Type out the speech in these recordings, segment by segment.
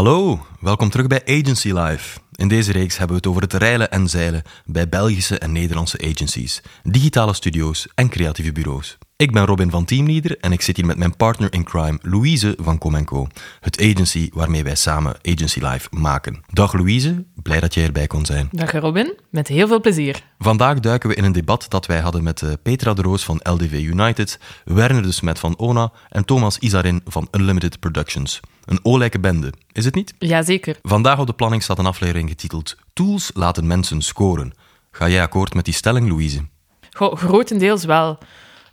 Hallo, welkom terug bij Agency Live. In deze reeks hebben we het over het reilen en zeilen bij Belgische en Nederlandse agencies, digitale studio's en creatieve bureaus. Ik ben Robin van Teamleader en ik zit hier met mijn partner in crime, Louise van Comenco, het agency waarmee wij samen Agency Live maken. Dag Louise, blij dat jij erbij kon zijn. Dag Robin, met heel veel plezier. Vandaag duiken we in een debat dat wij hadden met eh, Petra de Roos van LDV United, Werner de Smet van ONA en Thomas Isarin van Unlimited Productions. Een olijke bende, is het niet? Jazeker. Vandaag op de planning staat een aflevering getiteld Tools laten mensen scoren. Ga jij akkoord met die stelling, Louise? Goh, grotendeels wel.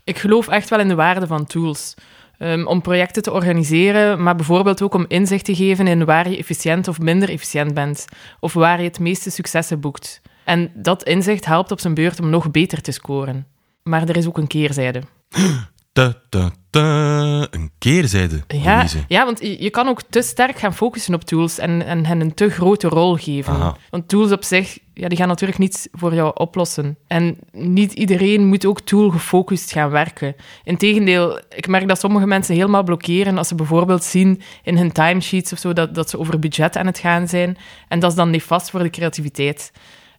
Ik geloof echt wel in de waarde van tools. Um, om projecten te organiseren, maar bijvoorbeeld ook om inzicht te geven in waar je efficiënt of minder efficiënt bent, of waar je het meeste successen boekt. En dat inzicht helpt op zijn beurt om nog beter te scoren. Maar er is ook een keerzijde. Ta, ta, ta. Een keerzijde, Ja, Louise. ja want je kan ook te sterk gaan focussen op tools en, en hen een te grote rol geven. Aha. Want tools op zich, ja, die gaan natuurlijk niets voor jou oplossen. En niet iedereen moet ook tool gefocust gaan werken. Integendeel, ik merk dat sommige mensen helemaal blokkeren als ze bijvoorbeeld zien in hun timesheets of zo dat, dat ze over budget aan het gaan zijn. En dat is dan nefast voor de creativiteit.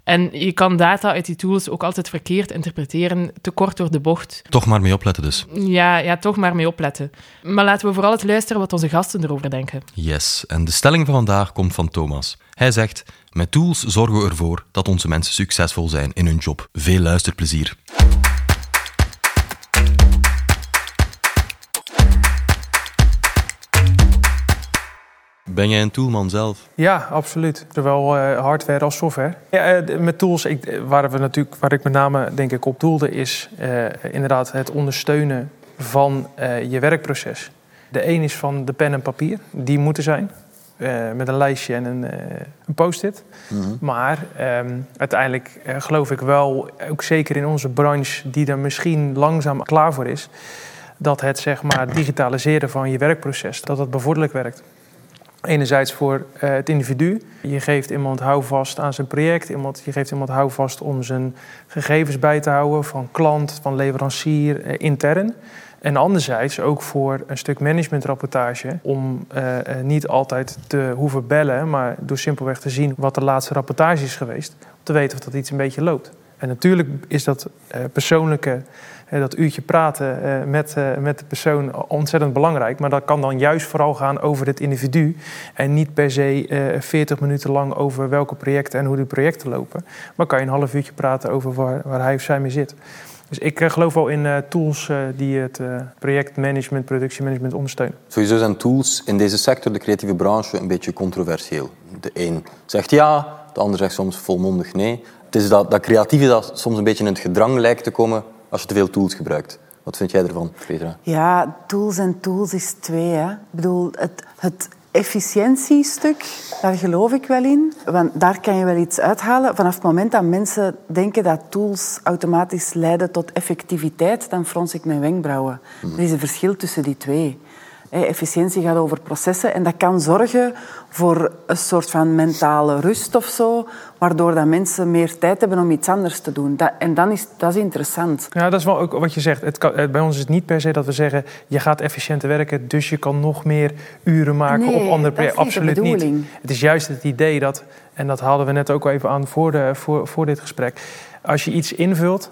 En je kan data uit die tools ook altijd verkeerd interpreteren, te kort door de bocht. Toch maar mee opletten dus. Ja, ja, toch maar mee opletten. Maar laten we vooral eens luisteren wat onze gasten erover denken. Yes, en de stelling van vandaag komt van Thomas. Hij zegt: Met tools zorgen we ervoor dat onze mensen succesvol zijn in hun job. Veel luisterplezier. Ben jij een toolman zelf? Ja, absoluut. Zowel eh, hardware als software. Ja, eh, met tools, ik, eh, waar, we natuurlijk, waar ik met name denk ik op doelde, is eh, inderdaad het ondersteunen van eh, je werkproces. De een is van de pen en papier, die moeten zijn. eh, met een lijstje en een, eh, een post-it. Maar ehm, uiteindelijk eh, geloof ik wel, ook zeker in onze branche, die er misschien langzaam klaar voor is, dat het zeg maar digitaliseren van je werkproces, dat dat bevorderlijk werkt. Enerzijds voor eh, het individu. Je geeft iemand houvast aan zijn project. Iemand, je geeft iemand houvast om zijn gegevens bij te houden van klant, van leverancier, eh, intern. En anderzijds ook voor een stuk managementrapportage. Om eh, niet altijd te hoeven bellen, maar door simpelweg te zien wat de laatste rapportage is geweest. Om te weten of dat iets een beetje loopt. En natuurlijk is dat eh, persoonlijke, eh, dat uurtje praten eh, met, met de persoon ontzettend belangrijk. Maar dat kan dan juist vooral gaan over het individu. En niet per se eh 40 minuten lang over welke projecten en hoe die projecten lopen. Maar kan je een half uurtje praten over waar, hij of zij mee zit. Dus ik geloof wel in tools die het projectmanagement, productiemanagement ondersteunen. Sowieso zijn tools in deze sector, de creatieve branche, een beetje controversieel. De een zegt ja, de ander zegt soms volmondig nee. Het is dat, dat creatieve dat soms een beetje in het gedrang lijkt te komen als je te veel tools gebruikt. Wat vind jij ervan, Petra? Ja, tools en tools is twee. Hè. Ik bedoel, het, het efficiëntiestuk, daar geloof ik wel in. Want daar kan je wel iets uithalen. Vanaf het moment dat mensen denken dat tools automatisch leiden tot effectiviteit, dan frons ik mijn wenkbrauwen. Er is een verschil tussen die twee. Efficiëntie gaat over processen en dat kan zorgen voor een soort van mentale rust of zo, waardoor dat mensen meer tijd hebben om iets anders te doen. Dat, en dan is dat is interessant. Ja, dat is wel ook wat je zegt. Het kan, bij ons is het niet per se dat we zeggen... je gaat efficiënter werken, dus je kan nog meer uren maken Nee, op andere projecten. niet Absoluut niet. bedoeling. Het is juist het idee dat... en dat haalden we net ook al even aan voor, de, voor, voor dit gesprek... als je iets invult,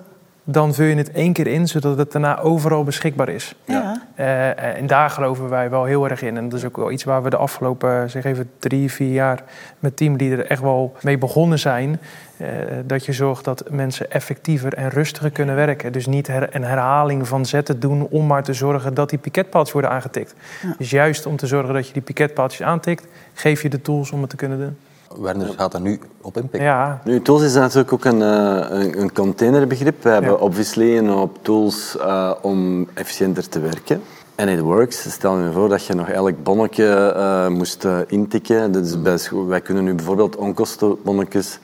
dan vul je het één keer in... zodat het daarna overal beschikbaar is. Ja. Eh, en daar geloven wij wel heel erg in. En dat is ook wel iets waar we de afgelopen zeg even, drie, vier jaar met teamleader echt wel mee begonnen zijn. Eh, dat je zorgt dat mensen effectiever en rustiger kunnen werken. Dus niet her- een herhaling van zetten doen om maar te zorgen dat die piketpaaltjes worden aangetikt. Dus juist om te zorgen dat je die piketpaaltjes aantikt, geef je de tools om het te kunnen doen. Werner gaat daar nu op inpikken. Ja, Nu, tools is natuurlijk ook een, eh, een, een containerbegrip. We hebben obviously een hoop tools eh, om efficiënter te werken. En it works. Stel je voor dat je nog elk bonnetje eh, moest intikken. Dus bij scho- wij kunnen nu bijvoorbeeld onkostenbonnetjes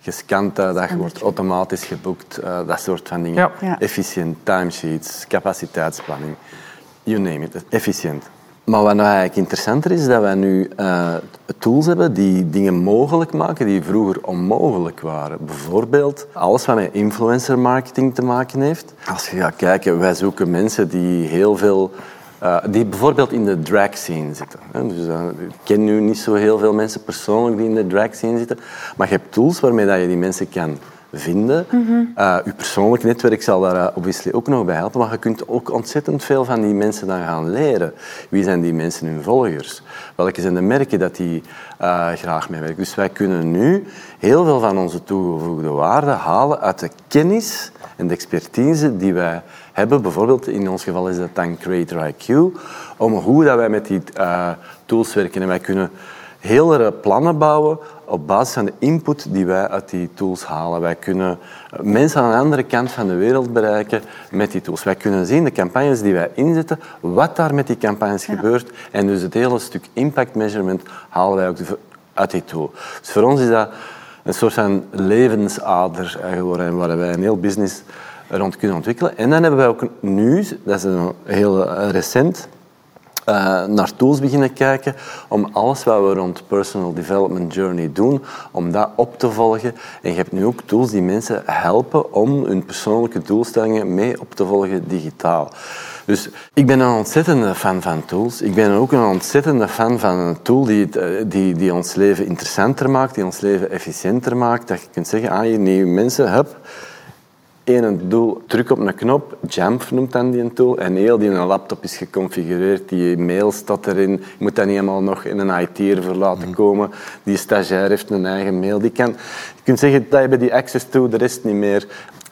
gescand, dat wordt automatisch geboekt. eh, dat soort van dingen. Ja. Ja. Efficiënt, timesheets, capaciteitsplanning. You name it. Efficiënt. Maar wat nou eigenlijk interessanter is, dat wij nu eh, tools hebben die dingen mogelijk maken die vroeger onmogelijk waren. Bijvoorbeeld alles wat met influencer marketing te maken heeft. Als je gaat kijken, wij zoeken mensen die heel veel uh, die bijvoorbeeld in de drag scene zitten. Dus, uh, ik ken nu niet zo heel veel mensen persoonlijk die in de drag scene zitten, maar je hebt tools waarmee dat je die mensen kan vinden. Mm je persoonlijk netwerk zal daar uh, obviously ook nog bij helpen, maar je kunt ook ontzettend veel van die mensen dan gaan leren. Wie zijn die mensen, hun volgers? Welke zijn de merken dat die uh, graag mee werken? Dus wij kunnen nu heel veel van onze toegevoegde waarde halen uit de kennis en de expertise die wij hebben. Bijvoorbeeld in ons geval is dat dan Creator IQ, om hoe dat wij met die uh, tools werken. En wij kunnen hele plannen bouwen op basis van de input die wij uit die tools halen. Wij kunnen mensen aan de andere kant van de wereld bereiken met die tools. Wij kunnen zien de campagnes die wij inzetten, wat daar met die campagnes gebeurt. En dus het hele stuk impact measurement halen wij ook uit die tool. Dus voor ons is dat een soort van levensader geworden waar wij een heel business rond kunnen ontwikkelen. En dan hebben wij ook nu, dat is een heel recent, uh, naar tools beginnen kijken om alles wat we rond personal development journey doen, om dat op te volgen. En je hebt nu ook tools die mensen helpen om hun persoonlijke doelstellingen mee op te volgen digitaal. Dus ik ben een ontzettende fan van tools. Ik ben ook een ontzettende fan van een tool die, eh, die, die ons leven interessanter maakt, die ons leven efficiënter maakt. Dat je kunt zeggen, ah, je nieuwe mensen, hebt één doel, druk op een knop, Jamf noemt dan die een tool, en heel die een laptop is geconfigureerd, die mail staat erin, je moet dat niet helemaal nog in een IT voor laten mhm. komen, die stagiair heeft een eigen mail, die kan, je kunt zeggen, dat hebben die access to, de rest niet meer,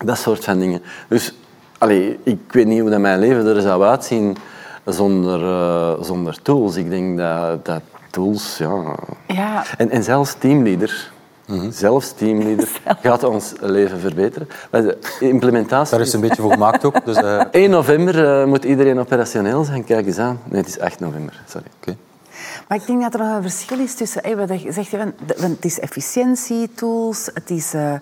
dat soort van dingen. Dus, allee, ik weet niet hoe dat mijn leven er zou uitzien zonder, uh, zonder tools. Ik denk dat, dat tools, ja... ja. En, en zelfs teamleaders Mm Zelfs teamleader gaat ons leven verbeteren. Maar de implementatie... Daar is een beetje voor gemaakt ook. Dus, uh... 1 november uh, moet iedereen operationeel zijn. Kijk eens aan. Nee, het is 8 november. Sorry. Okay. Maar ik denk dat er nog een verschil is tussen... Hey, wat je zegt, het is efficiëntietools, het is... Uh,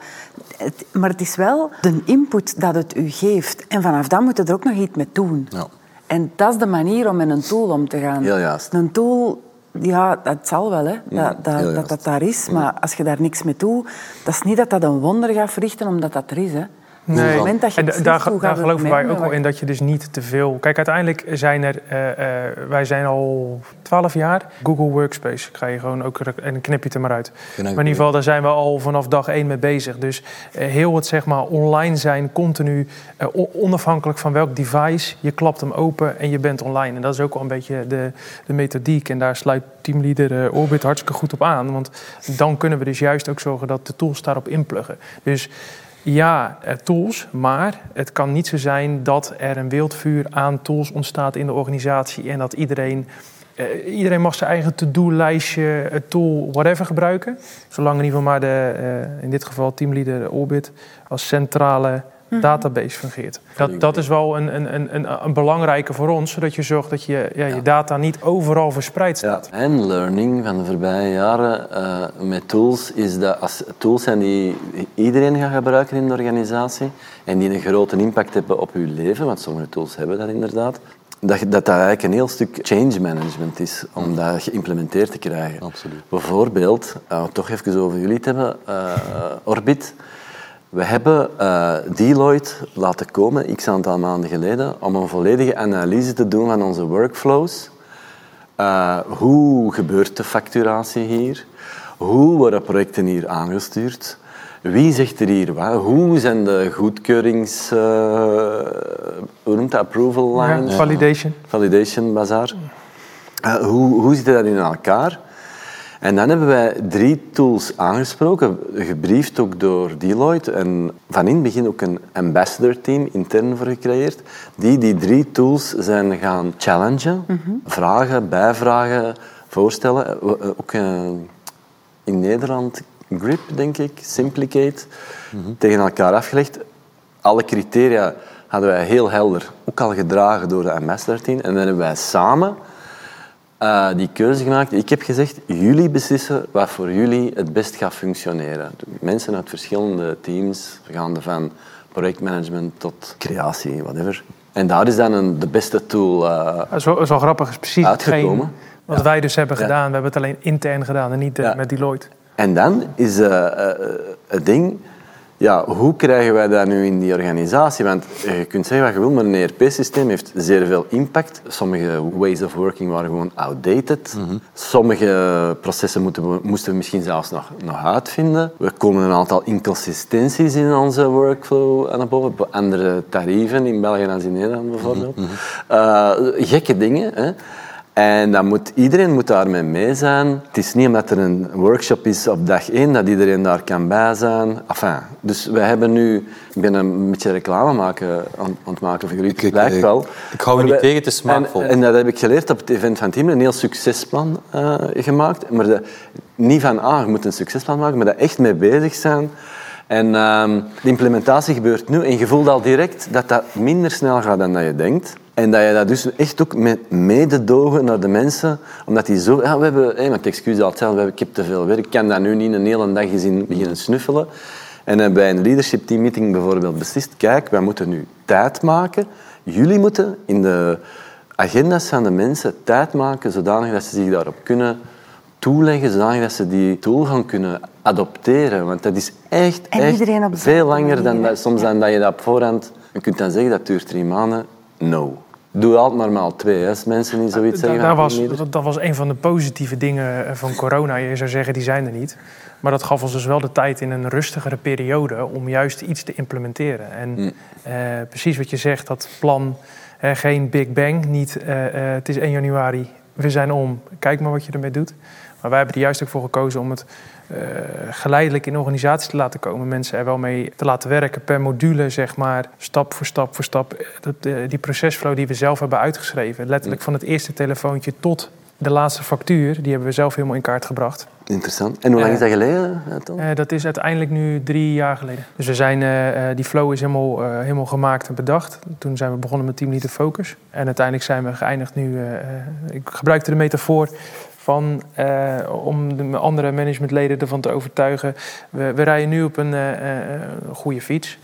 het, maar het is wel de input dat het u geeft. En vanaf dan moet je er ook nog iets mee doen. Ja. En dat is de manier om met een tool om te gaan. Heel juist. Een tool ja, dat zal wel, hè, dat, dat, dat, dat daar is. Maar als je daar niks mee doet, dat is niet dat dat een wonder gaat verrichten omdat dat er is. Hè. Nee, en daar, daar geloven wij ook wel in dat je dus niet te veel... Kijk, uiteindelijk zijn er... Uh, uh, wij zijn al twaalf jaar Google Workspace. Ik ga je gewoon ook... En knip je het er maar uit. Maar in ieder geval, daar zijn we al vanaf dag één mee bezig. Dus uh, heel het zeg maar online zijn, continu... onafhankelijk van welk device, je klapt hem open en je bent online. En dat is ook wel een beetje de, de methodiek. En daar sluit teamleader Orbit hartstikke goed op aan. Want dan kunnen we dus juist ook zorgen dat de tools daarop inpluggen. Dus ja, tools, maar het kan niet zo zijn dat er een wildvuur aan tools ontstaat in de organisatie en dat iedereen, eh, iedereen mag zijn eigen to-do-lijstje, tool, whatever gebruiken. Zolang in ieder geval maar de, eh, in dit geval teamleader Orbit als centrale. Database fungeert. Dat, dat is wel een, een, een, een belangrijke voor ons, zodat je zorgt dat je ja, je data niet overal verspreid staat. Ja. En learning van de voorbije jaren uh, met tools is dat als tools zijn die iedereen gaat gebruiken in de organisatie en die een grote impact hebben op je leven, want sommige tools hebben dat inderdaad, dat, dat dat eigenlijk een heel stuk change management is om mhm. dat geïmplementeerd te krijgen. Absoluut. Bijvoorbeeld, uh, toch even over jullie te hebben, uh, Orbit we hebben uh, Deloitte laten komen, x aantal maanden geleden, om een volledige analyse te doen van onze workflows. Uh, hoe gebeurt de facturatie hier? Hoe worden projecten hier aangestuurd? Wie zegt er hier wat? Hoe zijn de goedkeurings... Uh, hoe noemt dat? Approval lines? Ja, validation. Validation, bazaar. hoe, hoe zit dat in elkaar? En dan hebben wij drie tools aangesproken, gebriefd ook door Deloitte en van in het begin ook een ambassador team intern voor gecreëerd, die die drie tools zijn gaan challengen, mhm. vragen, bijvragen, voorstellen. Eh, eh, ook uh, in Nederland Grip, denk ik, Simplicate, mhm. tegen elkaar afgelegd. Alle criteria hadden wij heel helder, ook al gedragen door de ambassador team. En dan hebben wij samen uh, die keuze gemaakt. Ik heb gezegd, jullie beslissen wat voor jullie het best gaat functioneren. Mensen uit verschillende teams, gaande van projectmanagement tot creatie, whatever. En daar is dan een, de beste tool uh, is wel grappig, is precies uitgekomen. wat wij dus hebben gedaan. We hebben het alleen intern gedaan en niet uh, met Deloitte. En dan is het ding, ja, hoe krijgen wij dat nu in die organisatie? Want je kunt zeggen wat je wil, maar een ERP-systeem heeft zeer veel impact. Sommige ways of working waren gewoon outdated. Sommige processen moeten we, moesten we misschien zelfs nog, nog uitvinden. We komen een aantal inconsistenties in onze workflow naar boven. Andere tarieven in België en in Nederland bijvoorbeeld. Uh, gekke dingen. Hè. En dan moet, iedereen moet daarmee mee zijn. Het is niet omdat er een workshop is op dag één dat iedereen daar kan bij zijn. Enfin, dus we hebben nu... Ik ben een beetje reclame maken, aan, aan het maken voor jullie. Het lijkt wel. Ik hou me niet tegen, het is smaakvol. En, en, dat heb ik geleerd op het event van Team. Een heel succesplan uh, gemaakt. Maar de, niet van, ah, je moet een succesplan maken, maar daar echt mee bezig zijn. En uh, de implementatie gebeurt nu en je voelt al direct dat dat minder snel gaat dan dat je denkt. En dat je dat dus echt ook met mededogen naar de mensen, omdat die zo... We hebben, hey, excuus al hetzelfde, ik heb te veel werk, ik kan dat nu niet een hele dag gezien beginnen snuffelen. En bij een leadership team meeting bijvoorbeeld beslist, kijk, wij moeten nu tijd maken. Jullie moeten in de agenda's van de mensen tijd maken, zodanig dat ze zich daarop kunnen toeleggen, zodanig dat ze die tool gaan kunnen adopteren. Want dat is echt, echt veel langer dan dat, soms dan dat je dat op voorhand... Je kunt dan zeggen, dat duurt drie maanden. No. Doe altijd maar maar twee, als mensen niet zoiets zeggen. Dat, was, dat, dat, was een van de positieve dingen van corona. Je zou zeggen, die zijn er niet. Maar dat gaf ons dus wel de tijd in een rustigere periode om juist iets te implementeren. En mm. eh, precies wat je zegt, dat plan, eh, geen Big Bang, niet eh, eh het is 1 januari, we zijn om, kijk maar wat je ermee doet. Maar wij hebben er juist ook voor gekozen om het uh, geleidelijk in organisaties te laten komen. Mensen er wel mee te laten werken per module, zeg maar, stap voor stap voor stap. Dat, uh, die procesflow die we zelf hebben uitgeschreven. Letterlijk van het eerste telefoontje tot de laatste factuur, die hebben we zelf helemaal in kaart gebracht. Interessant. En hoe lang is dat geleden? Uh, dat is uiteindelijk nu drie jaar geleden. Dus we zijn, die flow is helemaal, helemaal gemaakt en bedacht. Toen zijn we begonnen met Team Leader Focus. En uiteindelijk zijn we geëindigd nu... ik gebruikte de metafoor van, om de andere managementleden ervan te overtuigen. We, we rijden nu op een goede fiets.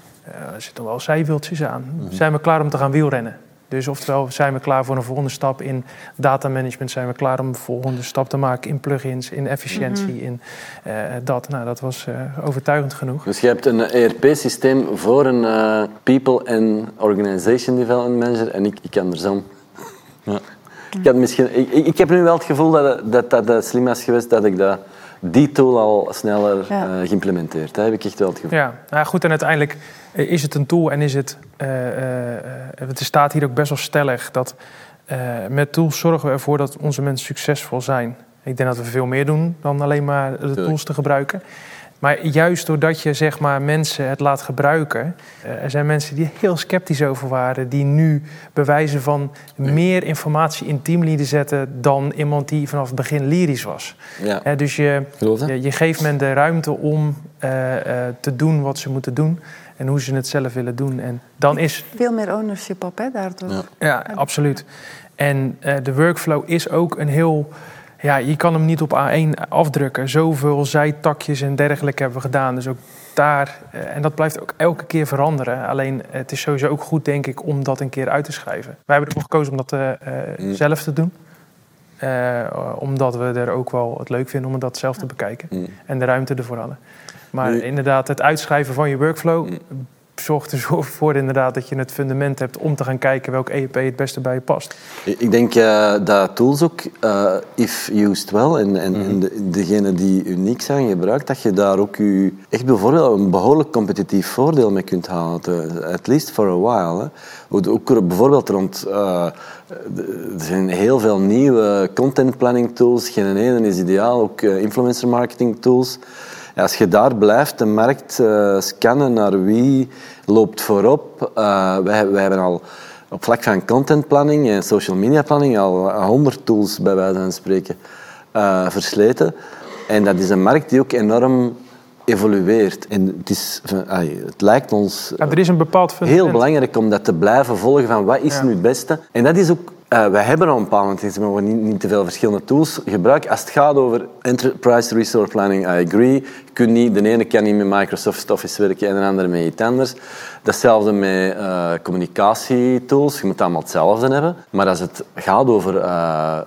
er zitten wel zijwieltjes aan. Mm Zijn we klaar om te gaan wielrennen? Dus oftewel, zijn we klaar voor een volgende stap in data management? Zijn we klaar om een volgende stap te maken in plugins, in efficiëntie, mm -hmm. in uh, dat? Nou, dat was uh, overtuigend genoeg. Dus je hebt een ERP-systeem voor een uh, People and Organization Development Manager en ik, ik andersom. Ja. Ik, had misschien, ik, ik, heb nu wel het gevoel dat dat, dat, dat slim is geweest dat ik dat, die tool al sneller ja. uh, geïmplementeerd. Dat heb ik echt wel het gevoel. Ja, nou goed, en uiteindelijk is het een tool en is het... Uh, uh, het staat hier ook best wel stellig dat met tools zorgen we ervoor dat onze mensen succesvol zijn. Ik denk dat we veel meer doen dan alleen maar de tools te gebruiken. Maar juist doordat je zeg maar, mensen het laat gebruiken, er zijn mensen die heel sceptisch over waren, die nu bewijzen van meer informatie in teamleader zetten dan iemand die vanaf het begin lyrisch was. Ja. dus je, je, je, geeft men de ruimte om uh, uh, te doen wat ze moeten doen en hoe ze het zelf willen doen. En dan is... Veel meer ownership op, hè, daardoor. Ja, ja absoluut. En uh, de workflow is ook een heel ja, je kan hem niet op A1 afdrukken. Zoveel zijtakjes en dergelijke hebben we gedaan. Dus ook daar, en dat blijft ook elke keer veranderen. Alleen het is sowieso ook goed, denk ik, om dat een keer uit te schrijven. Wij hebben ervoor gekozen om dat uh, mm. zelf te doen. Uh, omdat we er ook wel het leuk vinden om dat zelf te bekijken. Mm. En de ruimte ervoor hadden. Maar inderdaad, het uitschrijven van je workflow mm zorgt er voor inderdaad dat je het fundament hebt om te gaan kijken welk EEP het beste bij je past. Ik denk uh, dat tools ook, uh, if used well, en, en, mm -hmm. en de, degene die uniek zijn gebruikt, dat je daar ook je, echt bijvoorbeeld een behoorlijk competitief voordeel mee kunt halen. At least for a while. Hè. Ook bijvoorbeeld rond... Uh, er zijn heel veel nieuwe content planning tools. Geen ene is ideaal. Ook influencer marketing tools. Als je daar blijft de markt uh, scannen naar wie loopt voorop. Uh, wij, wij hebben al op vlak van contentplanning en social media planning al honderd tools bij wijze van spreken uh, versleten. En dat is een markt die ook enorm evolueert. En het, is, het lijkt ons ja, er is een bepaald heel belangrijk om dat te blijven volgen van wat is ja. nu het beste. En dat is ook uh, wij hebben al een paar maar we niet, niet te veel verschillende tools gebruiken. Als het gaat over enterprise resource planning, I agree. Je kunt niet, de ene kan niet met Microsoft Office werken en de andere met iets anders. Datzelfde met uh, communicatietools. Je moet allemaal hetzelfde hebben. Maar als het gaat over uh,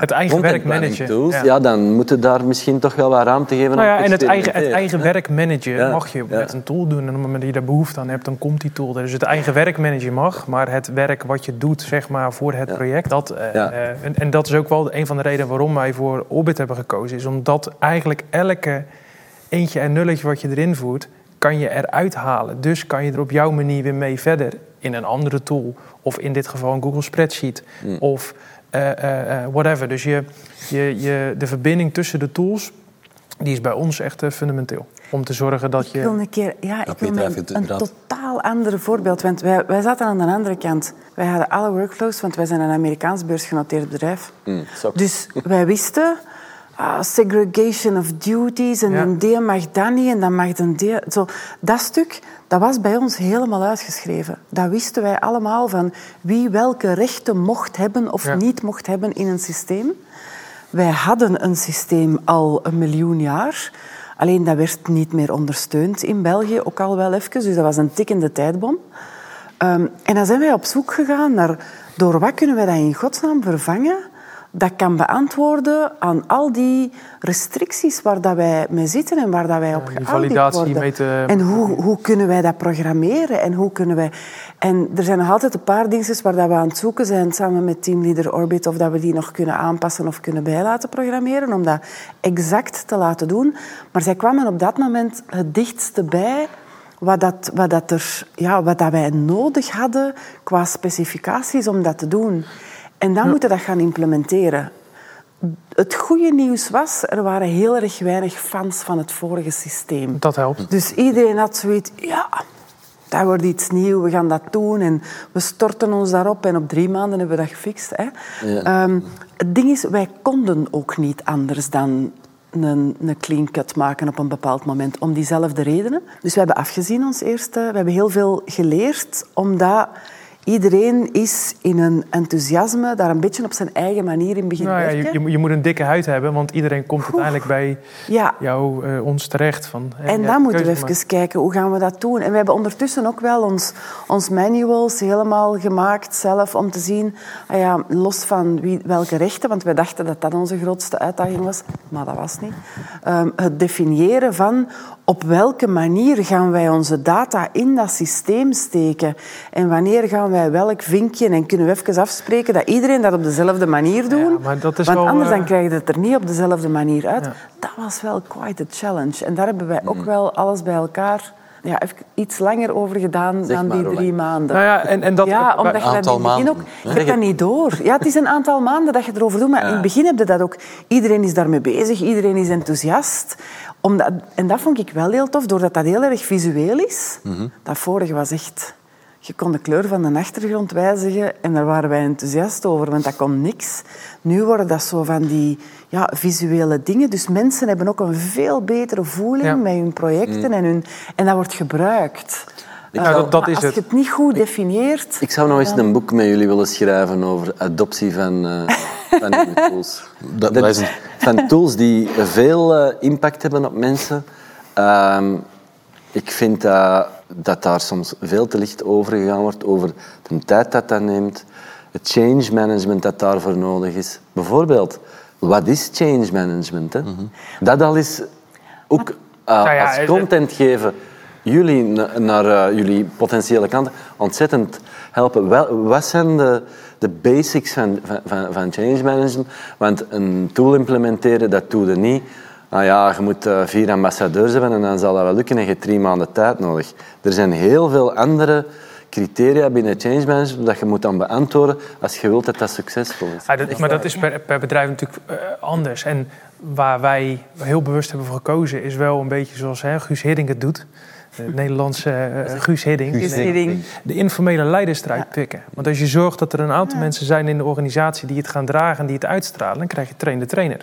het eigen werk managen. tools, Ja. ja. dan moeten daar misschien toch wel wat ruimte geven Nou ja, en het eigen, het eigen werk managen Ja, mag je met een tool doen. En op het moment dat je daar behoefte aan hebt, dan komt die tool er. Dus het eigen werk managen mag, maar het werk wat je doet zeg maar, voor het project... Dat, eh, eh, en, en dat is ook wel een van de redenen waarom wij voor Orbit hebben gekozen. Is omdat eigenlijk elke eentje en nulletje wat je erin voert, kan je eruit halen. Dus kan je er op jouw manier weer mee verder in een andere tool. Of in dit geval een Google Spreadsheet. Hmm. Of eh, eh, eh, whatever. Dus je, je, je, de verbinding tussen de tools, die is bij ons echt fundamenteel. Om te zorgen dat Ik wil je... een keer, ja, ik wil een totaal ander voorbeeld. Want wij, wij zaten aan de andere kant. Wij hadden alle workflows, want wij zijn een Amerikaans beursgenoteerd bedrijf. Mm. Dus wij wisten ah, segregation of duties en Ja. een D mag dat niet en dan mag een D. Zo, dat stuk dat was bij ons helemaal uitgeschreven. Dat wisten wij allemaal van wie welke rechten mocht hebben of Ja. niet mocht hebben in een systeem. Wij hadden een systeem al een miljoen jaar. Alleen dat werd niet meer ondersteund in België, ook al wel even. Dus dat was een tikkende tijdbom. Ehm, en dan zijn wij op zoek gegaan naar door wat kunnen wij dat in godsnaam vervangen dat kan beantwoorden aan al die restricties waar dat wij mee zitten en waar dat wij op geaudit worden. mee te- En hoe, hoe kunnen wij dat programmeren? En, hoe kunnen wij... en er zijn nog altijd een paar dingetjes waar dat we aan het zoeken zijn samen met Teamleader Orbit of dat we die nog kunnen aanpassen of kunnen bij laten programmeren om dat exact te laten doen. Maar zij kwamen op dat moment het dichtste bij wat, dat, wat, dat er, ja, wat dat wij nodig hadden qua specificaties om dat te doen. En dan moeten we dat gaan implementeren. Het goede nieuws was, er waren heel erg weinig fans van het vorige systeem. Dat helpt. Dus iedereen had zoiets, ja, dat wordt iets nieuws, we gaan dat doen en we storten ons daarop en op drie maanden hebben we dat gefixt. Hè. Ja. Ehm, het ding is, wij konden ook niet anders dan een, een clean cut maken op een bepaald moment, om diezelfde redenen. Dus we hebben afgezien ons eerste, we hebben heel veel geleerd, omdat iedereen is in een enthousiasme daar een beetje op zijn eigen manier in beginnen Nou ja, werken. je, je, moet- je moet een dikke huid hebben, want iedereen komt uiteindelijk bij Ja, jou, eh, ons terecht. Van, En dan moeten we even kijken, hoe gaan we dat doen? En we hebben ondertussen ook wel ons, ons manuals helemaal gemaakt zelf om te zien, ah ja, los van wie, welke rechten, want wij dachten dat dat onze grootste uitdaging was, maar dat was niet. Ehm, het definiëren van op welke manier gaan wij onze data in dat systeem steken en wanneer gaan wij welk vinkje en kunnen we even afspreken dat iedereen dat op dezelfde manier doet. Ja, maar dat is want wel, anders dan eh, krijg je het er niet op dezelfde manier uit. Ja. Dat was wel quite a challenge. En daar hebben wij Mm. ook wel alles bij elkaar ja, even iets langer over gedaan Zeg dan maar, die drie lang? maanden. Nou ja, en, en dat, ja, omdat je dat in Aantal het begin ook... maanden. Je hebt dat niet door. Ja, het is een aantal maanden dat je erover doet, maar in het begin heb je dat ook... Iedereen is daarmee bezig, iedereen is enthousiast. Omdat, en dat vond ik wel heel tof, doordat dat heel erg visueel is. Mhm. Dat vorige was echt... Je kon de kleur van de achtergrond wijzigen en daar waren wij enthousiast over, want dat kon niks. Nu worden dat zo van die ja, visuele dingen. Dus mensen hebben ook een veel betere voeling Ja. met hun projecten en, hun, en dat wordt gebruikt. Ja, Eh, dat- is als je het niet goed definieert... Ik zou nog eens een boek met jullie willen schrijven over adoptie van, eh van tools. Dat- dat is een- Van tools die veel eh, impact hebben op mensen. Ehm, ik vind dat, dat daar soms veel te licht over gegaan wordt, over de tijd dat dat neemt, het change management dat daarvoor nodig is. Bijvoorbeeld, wat is change management? Hè? Dat al is ook eh, Nou ja, als het- content geven jullie na- naar eh, jullie potentiële klanten ontzettend helpen. Wel, wat zijn de, de basics van, van, van, van change management? Want een tool implementeren, dat doe je niet. Nou ja, je moet eh, vier ambassadeurs hebben en dan zal dat wel lukken en je hebt drie maanden tijd nodig. Er zijn heel veel andere criteria binnen change management dat je moet dan beantwoorden als je wilt dat dat succesvol is. Ja, dat, maar dat is per, per bedrijf natuurlijk eh, anders. En waar wij heel bewust hebben voor gekozen, is wel een beetje zoals hè, Guus Hiddink het doet. De Nederlandse eh, Guus Hiddink. Guus Hiddink. De informele leiderstrijd pikken. Want als je zorgt dat er een aantal mensen zijn in de organisatie die het gaan dragen, die het uitstralen, dan krijg je train de trainer.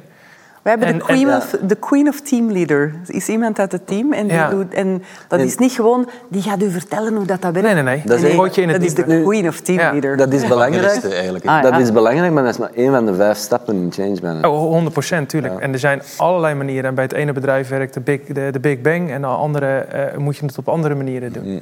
We hebben En- de, queen en- of, de queen of team leader. Er is iemand uit het team en, die Ja. doet, en dat is niet gewoon... Die gaat u vertellen hoe dat, dat werkt. Nee, nee, nee. Dat is is de queen of team Ja, leader. Dat is belangrijk. Eigenlijk. Ah, Dat is belangrijk, maar dat is maar één van de vijf stappen in change management. Oh, 100 procent, tuurlijk. En er zijn allerlei manieren. En bij het ene bedrijf werkt de Big, de, de big Bang. En de andere eh, moet je het op andere manieren doen.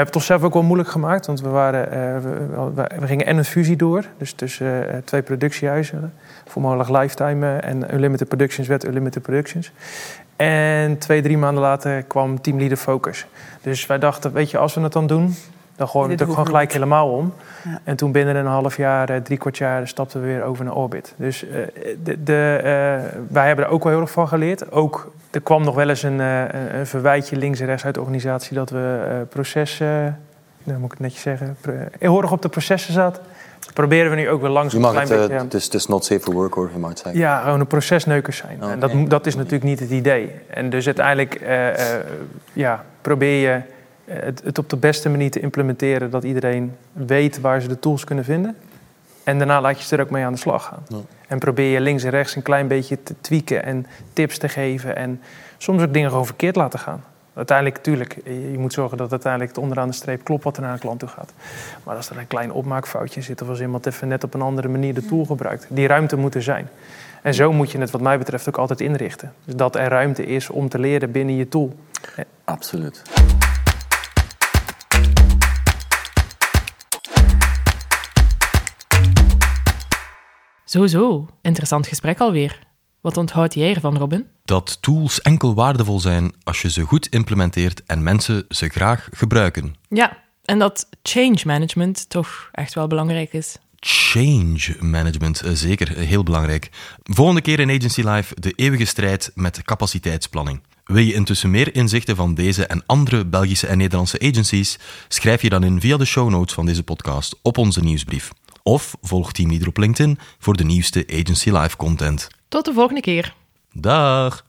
Hebben het toch zelf ook wel moeilijk gemaakt, want we, waren, we, we, gingen en een fusie door. Dus tussen twee productiehuizen, voormalig Lifetime en Unlimited Productions werd Unlimited Productions. En twee, drie maanden later kwam Teamleader Focus. Dus wij dachten, weet je, als we het dan doen, dan gooien we het ook gewoon gelijk helemaal om. Ja. En toen binnen een half jaar, eh, drie kwart jaar, stapten we weer over naar Orbit. Dus uh, de, de, uh, wij hebben er ook wel heel erg van geleerd. Ook, er kwam nog wel eens een, een verwijtje links en rechts uit de organisatie dat we processen, dan moet ik het netjes zeggen, heel erg op de processen zaten. Dat proberen we nu ook weer langzaam een klein het, beetje... Het is, het is not safe for work, hoor, je mag het zeggen. Ja, gewoon een procesneukers zijn. Oh, en dat, dat is natuurlijk niet het idee. En dus uiteindelijk ja, probeer je het, het, op de beste manier te implementeren, dat iedereen weet waar ze de tools kunnen vinden. En daarna laat je ze er ook mee aan de slag gaan. Ja. En probeer je links en rechts een klein beetje te tweaken en tips te geven. En soms ook dingen gewoon verkeerd laten gaan. Uiteindelijk, natuurlijk, je moet zorgen dat uiteindelijk het onderaan de streep klopt wat er naar de klant toe gaat. Maar als er een klein opmaakfoutje zit of als iemand even net op een andere manier de tool gebruikt, die ruimte moet er zijn. En zo moet je het wat mij betreft ook altijd inrichten. Dus dat er ruimte is om te leren binnen je tool. Absoluut. Zo, Interessant gesprek alweer. Wat onthoud jij ervan, Robin? Dat tools enkel waardevol zijn als je ze goed implementeert en mensen ze graag gebruiken. Ja, en dat change management toch echt wel belangrijk is. Change management, eh, zeker, heel belangrijk. Volgende keer in Agency Live de eeuwige strijd met capaciteitsplanning. Wil je intussen meer inzichten van deze en andere Belgische en Nederlandse agencies? Schrijf je dan in via de show notes van deze podcast op onze nieuwsbrief. Of volg Team Leader op LinkedIn voor de nieuwste Agency Live content. Tot de volgende keer. Dag!